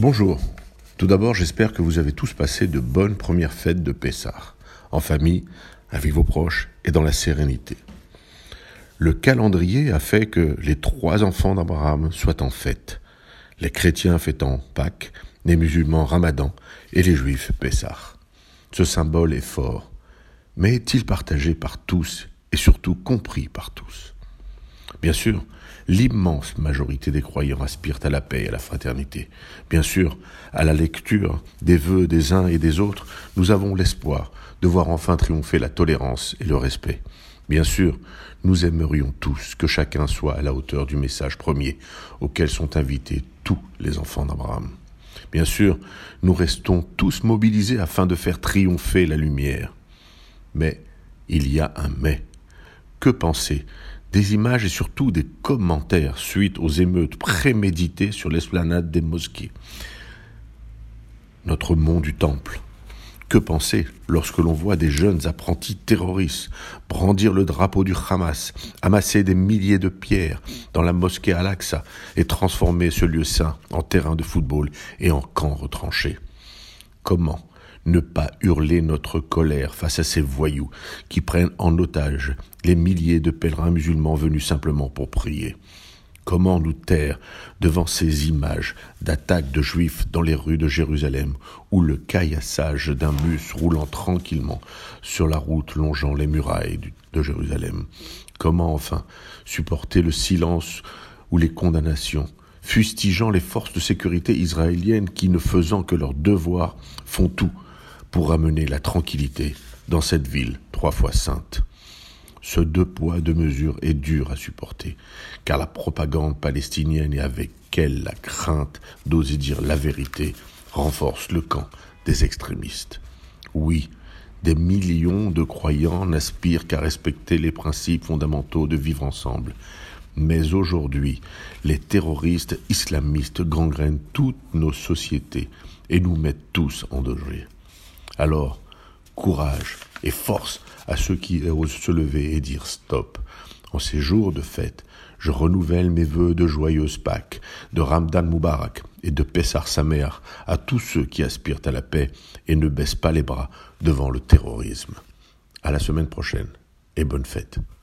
Bonjour. Tout d'abord, j'espère que vous avez tous passé de bonnes premières fêtes de Pessah, en famille, avec vos proches et dans la sérénité. Le calendrier a fait que les trois enfants d'Abraham soient en fête. Les chrétiens fêtant Pâques, les musulmans Ramadan et les juifs Pessah. Ce symbole est fort, mais est-il partagé par tous et surtout compris par tous? Bien sûr, l'immense majorité des croyants aspirent à la paix et à la fraternité. Bien sûr, à la lecture des vœux des uns et des autres, nous avons l'espoir de voir enfin triompher la tolérance et le respect. Bien sûr, nous aimerions tous que chacun soit à la hauteur du message premier auquel sont invités tous les enfants d'Abraham. Bien sûr, nous restons tous mobilisés afin de faire triompher la lumière. Mais il y a un mais. Que penser des images et surtout des commentaires suite aux émeutes préméditées sur l'esplanade des mosquées. Notre mont du temple. Que penser lorsque l'on voit des jeunes apprentis terroristes brandir le drapeau du Hamas, amasser des milliers de pierres dans la mosquée Al-Aqsa et transformer ce lieu saint en terrain de football et en camp retranché? Comment ne pas hurler notre colère face à ces voyous qui prennent en otage les milliers de pèlerins musulmans venus simplement pour prier. Comment nous taire devant ces images d'attaques de juifs dans les rues de Jérusalem ou le caillassage d'un bus roulant tranquillement sur la route longeant les murailles de Jérusalem? Comment enfin supporter le silence ou les condamnations fustigeant les forces de sécurité israéliennes qui, ne faisant que leur devoir, font tout pour amener la tranquillité dans cette ville trois fois sainte. Ce deux poids, deux mesures est dur à supporter, car la propagande palestinienne et avec elle la crainte d'oser dire la vérité renforce le camp des extrémistes. Oui, des millions de croyants n'aspirent qu'à respecter les principes fondamentaux de vivre ensemble. Mais aujourd'hui, les terroristes islamistes gangrènent toutes nos sociétés et nous mettent tous en danger. Alors, courage et force à ceux qui osent se lever et dire stop. En ces jours de fête, je renouvelle mes vœux de joyeuse Pâques, de Ramdan Moubarak et de Pessar Samer à tous ceux qui aspirent à la paix et ne baissent pas les bras devant le terrorisme. À la semaine prochaine et bonne fête.